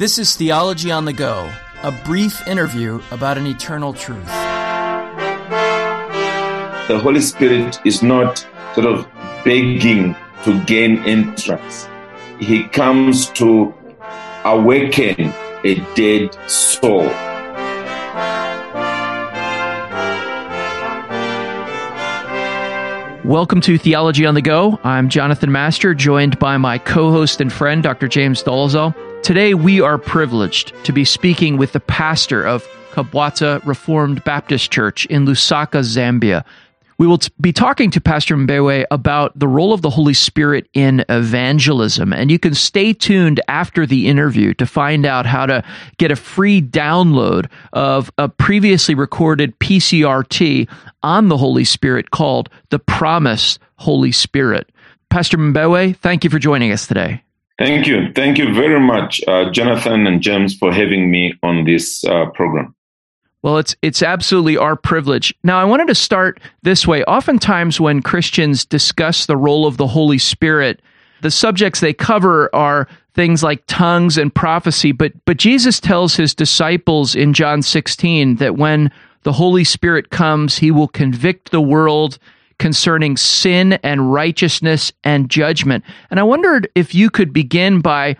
This is Theology on the Go, a brief interview about an eternal truth. The Holy Spirit is not sort of begging to gain entrance, He comes to awaken a dead soul. Welcome to Theology on the Go. I'm Jonathan Master, joined by my co host and friend, Dr. James Dolezal. Today, we are privileged to be speaking with the pastor of Kabwata Reformed Baptist Church in Lusaka, Zambia. We will t- be talking to Pastor Mbewe about the role of the Holy Spirit in evangelism. And you can stay tuned after the interview to find out how to get a free download of a previously recorded PCRT on the Holy Spirit called The Promised Holy Spirit. Pastor Mbewe, thank you for joining us today. Thank you. Thank you very much, uh, Jonathan and James, for having me on this uh, program. Well, it's it's absolutely our privilege. Now, I wanted to start this way. Oftentimes, when Christians discuss the role of the Holy Spirit, the subjects they cover are things like tongues and prophecy. But but Jesus tells his disciples in John 16 that when the Holy Spirit comes, he will convict the world concerning sin and righteousness and judgment. And I wondered if you could begin by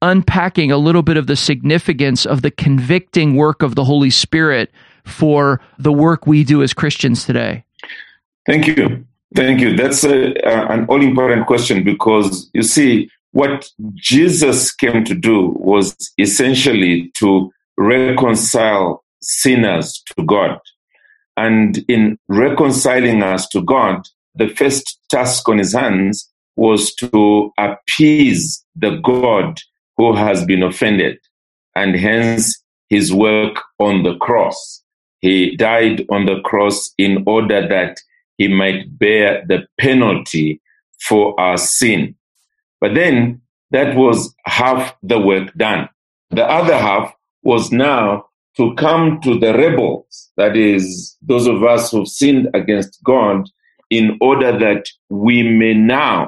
unpacking a little bit of the significance of the convicting work of the Holy Spirit for the work we do as Christians today. Thank you. Thank you. That's a, an all important question because you see, what Jesus came to do was essentially to reconcile sinners to God. And in reconciling us to God, the first task on his hands was to appease the God who has been offended, and hence his work on the cross. He died on the cross in order that he might bear the penalty for our sin. But then that was half the work done. The other half was now to come to the rebels, that is, those of us who've sinned against God, in order that we may now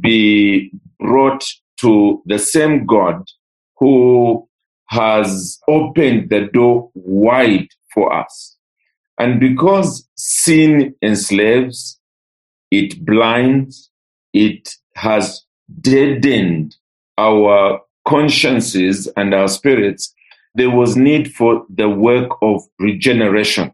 be brought to the same God who has opened the door wide for us. And because sin enslaves, it blinds, it has deadened our consciences and our spirits there was need for the work of regeneration,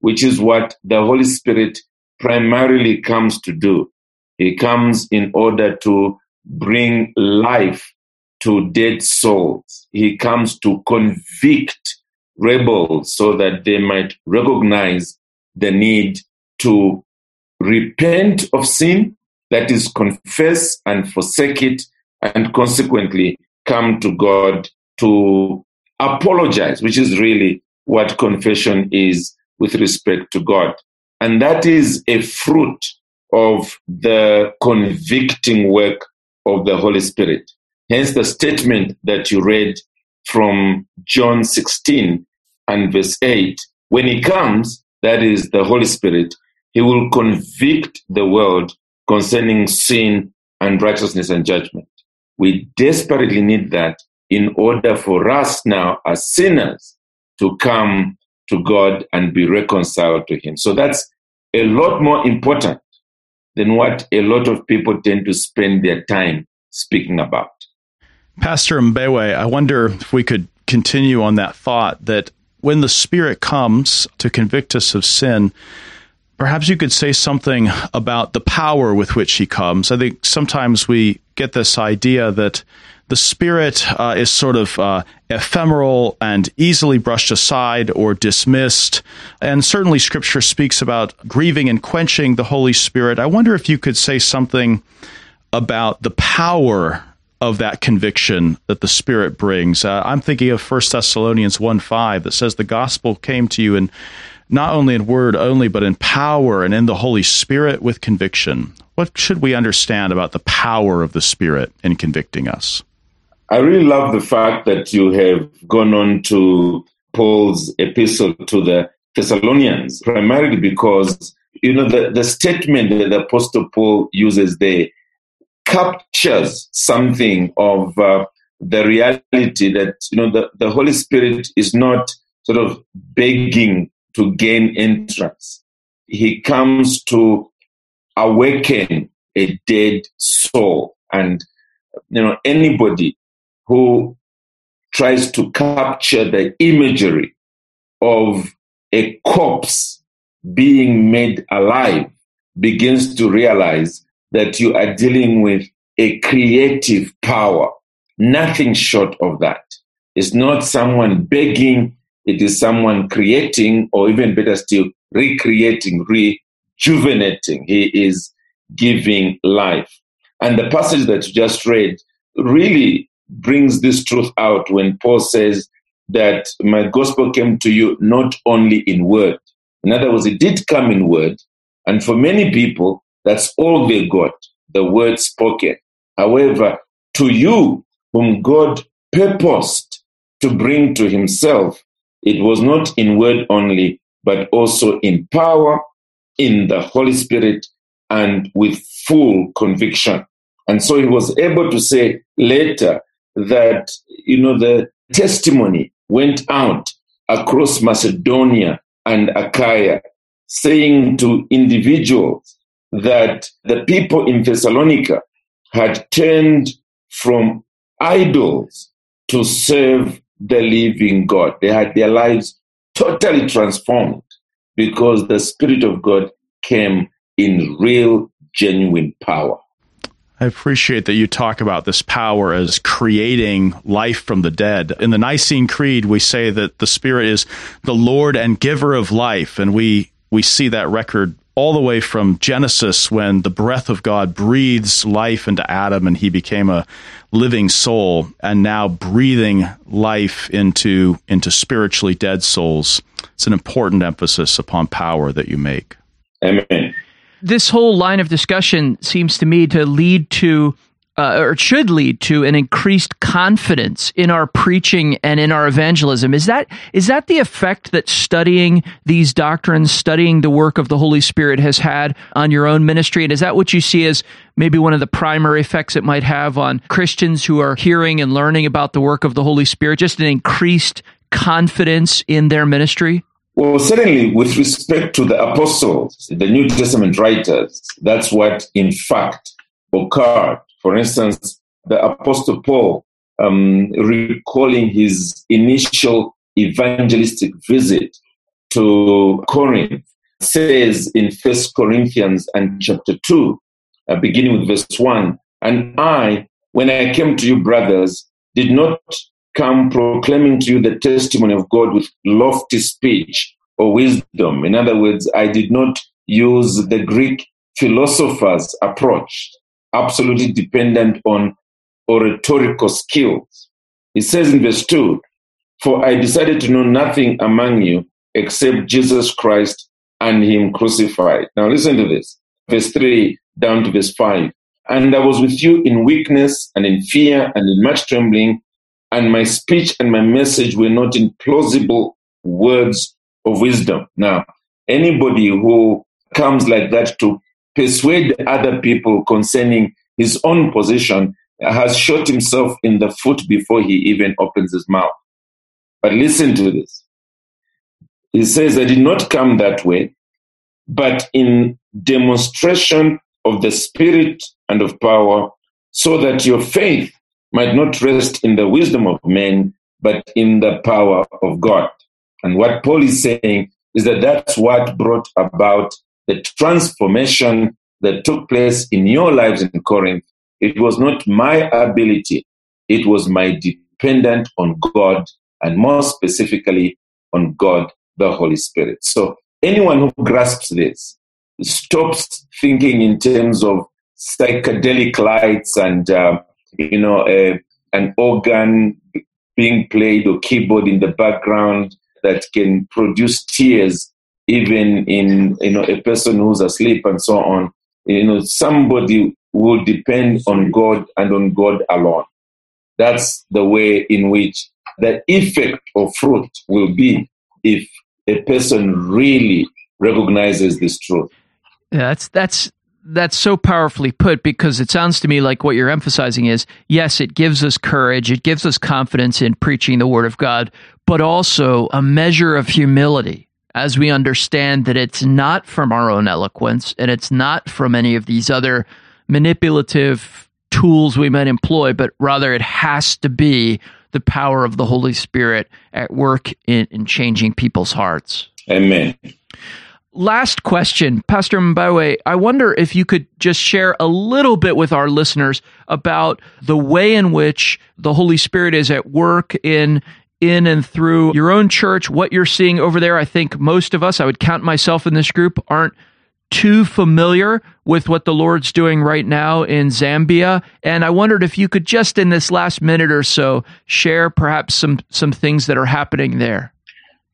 which is what the Holy Spirit primarily comes to do. He comes in order to bring life to dead souls. He comes to convict rebels so that they might recognize the need to repent of sin, that is, confess and forsake it, and consequently come to God to apologize, which is really what confession is with respect to God. And that is a fruit of the convicting work of the Holy Spirit. Hence the statement that you read from John 16 and verse 8. When he comes, that is the Holy Spirit, he will convict the world concerning sin and righteousness and judgment. We desperately need that in order for us now as sinners to come to God and be reconciled to Him. So that's a lot more important than what a lot of people tend to spend their time speaking about. Pastor Mbewe, I wonder if we could continue on that thought that when the Spirit comes to convict us of sin, perhaps you could say something about the power with which He comes. I think sometimes we get this idea that the spirit uh, is sort of uh, ephemeral and easily brushed aside or dismissed. And certainly, Scripture speaks about grieving and quenching the Holy Spirit. I wonder if you could say something about the power of that conviction that the Spirit brings. Uh, I'm thinking of 1 Thessalonians 1 5 that says, The gospel came to you in not only in word only, but in power and in the Holy Spirit with conviction. What should we understand about the power of the Spirit in convicting us? I really love the fact that you have gone on to Paul's epistle to the Thessalonians, primarily because, you know, the, the statement that the Apostle Paul uses there captures something of uh, the reality that you know the, the Holy Spirit is not sort of begging to gain entrance. He comes to awaken a dead soul. And you know, anybody who tries to capture the imagery of a corpse being made alive begins to realize that you are dealing with a creative power, nothing short of that. It's not someone begging, it is someone creating, or even better still, recreating, rejuvenating. He is giving life. And the passage that you just read really brings this truth out when Paul says that my gospel came to you not only in word. In other words, it did come in word. And for many people, that's all they got, the word spoken. However, to you, whom God purposed to bring to himself, it was not in word only, but also in power, in the Holy Spirit, and with full conviction. And so he was able to say later that, you know, the testimony went out across Macedonia and Achaia, saying to individuals that the people in Thessalonica had turned from idols to serve the living God. They had their lives totally transformed because the Spirit of God came in real, genuine power. I appreciate that you talk about this power as creating life from the dead. In the Nicene Creed, we say that the Spirit is the Lord and giver of life, and we we see that record all the way from Genesis when the breath of God breathes life into Adam and he became a living soul and now breathing life into into spiritually dead souls. It's an important emphasis upon power that you make. Amen this whole line of discussion seems to me to lead to uh, or should lead to an increased confidence in our preaching and in our evangelism. Is that is that the effect that studying these doctrines, studying the work of the Holy Spirit has had on your own ministry? And is that what you see as maybe one of the primary effects it might have on Christians who are hearing and learning about the work of the Holy Spirit? Just an increased confidence in their ministry? Well, certainly with respect to the apostles, the New Testament writers, that's what in fact occurred. For instance, the Apostle Paul, um, recalling his initial evangelistic visit to Corinth, says in First Corinthians and chapter 2, uh, beginning with verse 1, And I, when I came to you, brothers, did not come proclaiming to you the testimony of God with lofty speech or wisdom. In other words, I did not use the Greek philosophers' approach, absolutely dependent on oratorical skills. He says in verse 2 For I decided to know nothing among you except Jesus Christ and Him crucified. Now listen to this. Verse 3 down to verse 5. And I was with you in weakness and in fear and in much trembling and my speech and my message were not in plausible words of wisdom. Now, anybody who comes like that to persuade other people concerning his own position has shot himself in the foot before he even opens his mouth. But listen to this. He says, I did not come that way, but in demonstration of the Spirit and of power, so that your faith might not rest in the wisdom of men, but in the power of God. And what Paul is saying is that that's what brought about the transformation that took place in your lives in Corinth. It was not my ability, it was my dependent on God, and more specifically on God, the Holy Spirit. So anyone who grasps this stops thinking in terms of psychedelic lights and uh, you know, a, an organ being played or keyboard in the background that can produce tears even in you know a person who's asleep and so on. You know somebody will depend on god and on god alone. That's the way in which the effect of fruit will be if a person really recognizes this truth. Yeah, that's that's that's so powerfully put because it sounds to me like what you're emphasizing is yes, it gives us courage, it gives us confidence in preaching the word of God, but also a measure of humility as we understand that it's not from our own eloquence and it's not from any of these other manipulative tools we might employ, but rather it has to be the power of the Holy Spirit at work in, in changing people's hearts. Amen. Last question, Pastor Mbewe. I wonder if you could just share a little bit with our listeners about the way in which the Holy Spirit is at work in in and through your own church, what you're seeing over there. I think most of us, I would count myself in this group, aren't too familiar with what the Lord's doing right now in Zambia. And I wondered if you could just in this last minute or so share perhaps some some things that are happening there.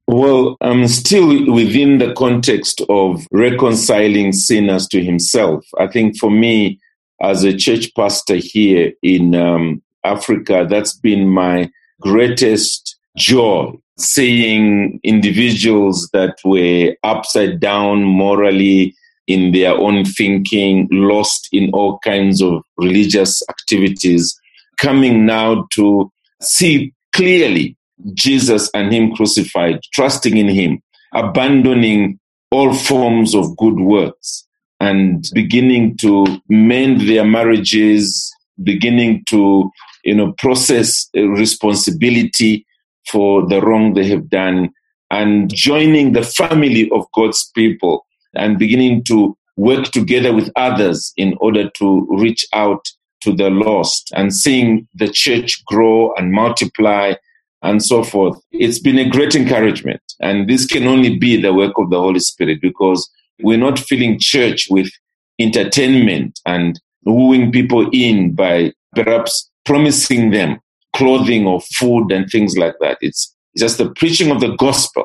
Well, I'm still within the context of reconciling sinners to himself. I think for me, as a church pastor here in um, Africa, that's been my greatest joy seeing individuals that were upside down morally in their own thinking, lost in all kinds of religious activities, coming now to see clearly Jesus and Him crucified, trusting in Him, abandoning all forms of good works, and beginning to mend their marriages, beginning to you know process uh, responsibility for the wrong they have done, and joining the family of God's people and beginning to work together with others in order to reach out to the lost and seeing the church grow and multiply and so forth. It's been a great encouragement. And this can only be the work of the Holy Spirit because we're not filling church with entertainment and wooing people in by perhaps promising them clothing or food and things like that. It's just the preaching of the gospel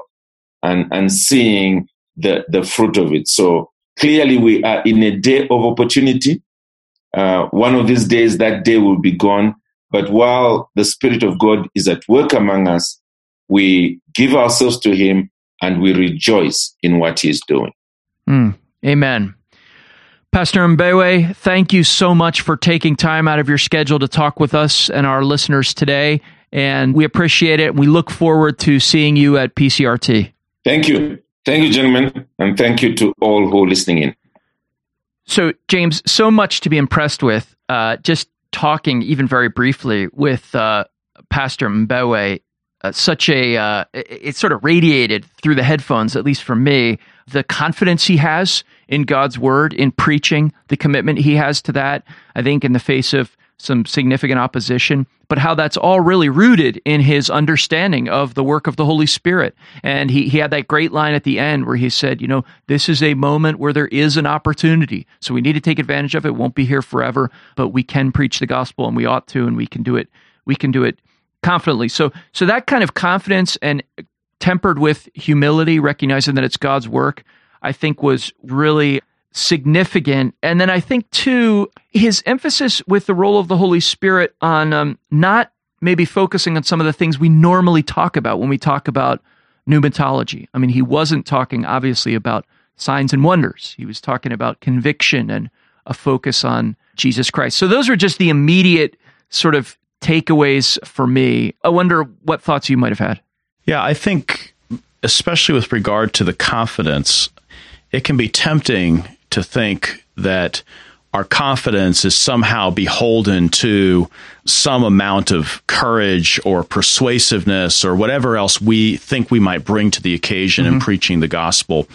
and, and seeing the, the fruit of it. So clearly, we are in a day of opportunity. Uh, one of these days, that day will be gone. But while the Spirit of God is at work among us, we give ourselves to Him and we rejoice in what He is doing. Mm, amen. Pastor Mbewe, thank you so much for taking time out of your schedule to talk with us and our listeners today. And we appreciate it. We look forward to seeing you at PCRT. Thank you. Thank you, gentlemen, and thank you to all who are listening in. So, James, so much to be impressed with. Uh, just talking, even very briefly, with uh, Pastor Mbewe, uh, such a uh, it, it sort of radiated through the headphones, at least for me, the confidence he has in God's word, in preaching, the commitment he has to that. I think in the face of some significant opposition, but how that's all really rooted in his understanding of the work of the Holy Spirit. And he, he had that great line at the end where he said, you know, this is a moment where there is an opportunity. So we need to take advantage of it. it won't be here forever, but we can preach the gospel and we ought to, and we can do it. We can do it confidently. So, so that kind of confidence and tempered with humility, recognizing that it's God's work, I think was really significant. And then I think, too, his emphasis with the role of the Holy Spirit on um, not maybe focusing on some of the things we normally talk about when we talk about pneumatology. I mean, he wasn't talking, obviously, about signs and wonders, he was talking about conviction and a focus on Jesus Christ. So those are just the immediate sort of takeaways for me. I wonder what thoughts you might have had. Yeah, I think, especially with regard to the confidence, it can be tempting to think that our confidence is somehow beholden to some amount of courage or persuasiveness or whatever else we think we might bring to the occasion mm-hmm. in preaching the gospel.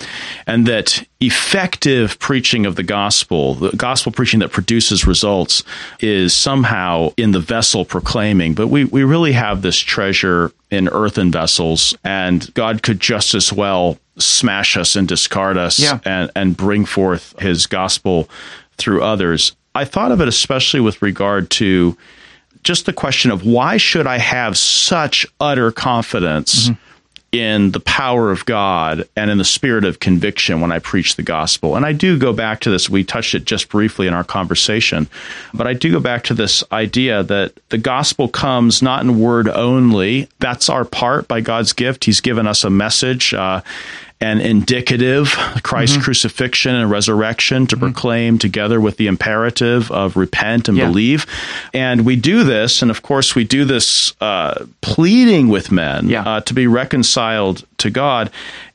And that effective preaching of the gospel, the gospel preaching that produces results, is somehow in the vessel proclaiming. But we, we really have this treasure in earthen vessels, and God could just as well smash us and discard us yeah. and, and bring forth his gospel through others. I thought of it especially with regard to just the question of why should I have such utter confidence mm-hmm in the power of God and in the spirit of conviction when I preach the gospel. And I do go back to this. We touched it just briefly in our conversation, but I do go back to this idea that the gospel comes not in word only. That's our part by God's gift. He's given us a message. Uh, and indicative Christ's mm-hmm. crucifixion and resurrection to mm-hmm. proclaim together with the imperative of repent and yeah. believe. And we do this, and of course, we do this uh, pleading with men yeah. uh, to be reconciled to God.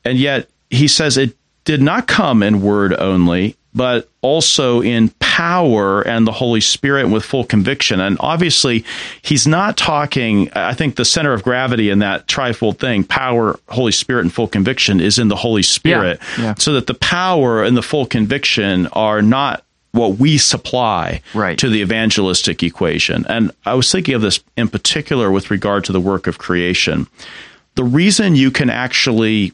And yet, he says it did not come in word only, but also in power and the Holy Spirit with full conviction. And obviously, he's not talking, I think the center of gravity in that trifold thing, power, Holy Spirit, and full conviction, is in the Holy Spirit. Yeah, yeah. So that the power and the full conviction are not what we supply right. to the evangelistic equation. And I was thinking of this in particular with regard to the work of creation. The reason you can actually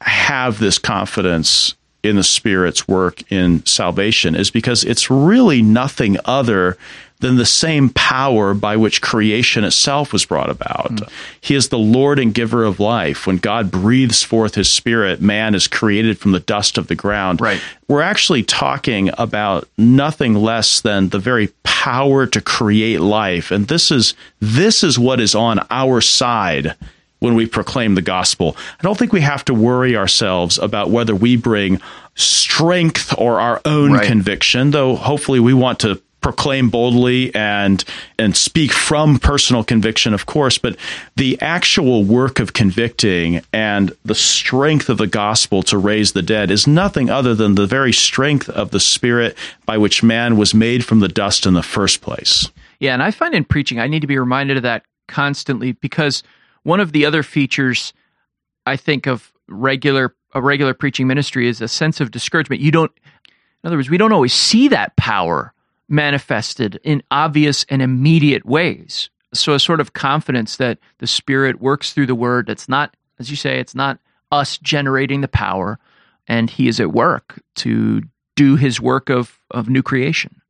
have this confidence in the Spirit's work in salvation is because it's really nothing other than the same power by which creation itself was brought about. Mm. He is the Lord and giver of life. When God breathes forth his spirit, man is created from the dust of the ground. Right. We're actually talking about nothing less than the very power to create life. And this is this is what is on our side when we proclaim the gospel. I don't think we have to worry ourselves about whether we bring strength or our own right. conviction, though hopefully we want to proclaim boldly and and speak from personal conviction of course but the actual work of convicting and the strength of the gospel to raise the dead is nothing other than the very strength of the spirit by which man was made from the dust in the first place yeah and i find in preaching i need to be reminded of that constantly because one of the other features I think of regular a regular preaching ministry is a sense of discouragement. You don't in other words, we don't always see that power manifested in obvious and immediate ways. So a sort of confidence that the Spirit works through the word. It's not, as you say, it's not us generating the power, and He is at work to do His work of, of new creation.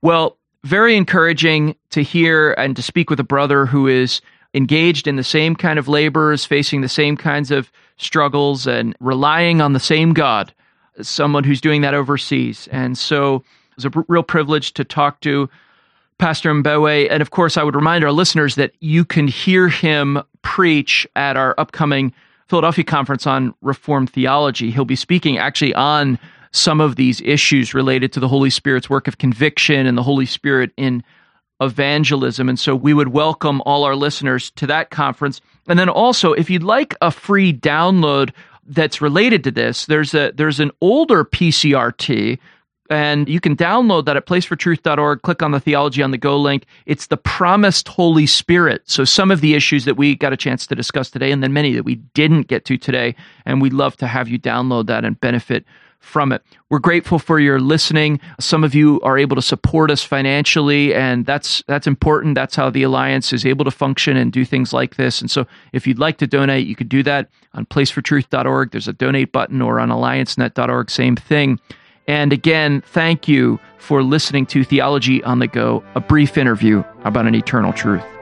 Well, very encouraging to hear and to speak with a brother who is engaged in the same kind of labors, facing the same kinds of struggles, and relying on the same God, someone who's doing that overseas. And so it was a real privilege to talk to Pastor Mbewe. And of course, I would remind our listeners that you can hear him preach at our upcoming Philadelphia conference on Reformed theology. He'll be speaking actually on some of these issues related to the Holy Spirit's work of conviction and the Holy Spirit in evangelism. And so we would welcome all our listeners to that conference. And then also, if you'd like a free download that's related to this, there's a there's an older PCRT and you can download that at placefortruth.org. Click on the Theology on the Go link. It's the promised Holy Spirit. So, some of the issues that we got a chance to discuss today, and then many that we didn't get to today. And we'd love to have you download that and benefit from it. We're grateful for your listening. Some of you are able to support us financially, and that's that's important. That's how the alliance is able to function and do things like this. And so, if you'd like to donate, you could do that on placefortruth.org. There's a donate button, or on alliancenet.org. Same thing. And again, thank you for listening to Theology on the Go, a brief interview about an eternal truth.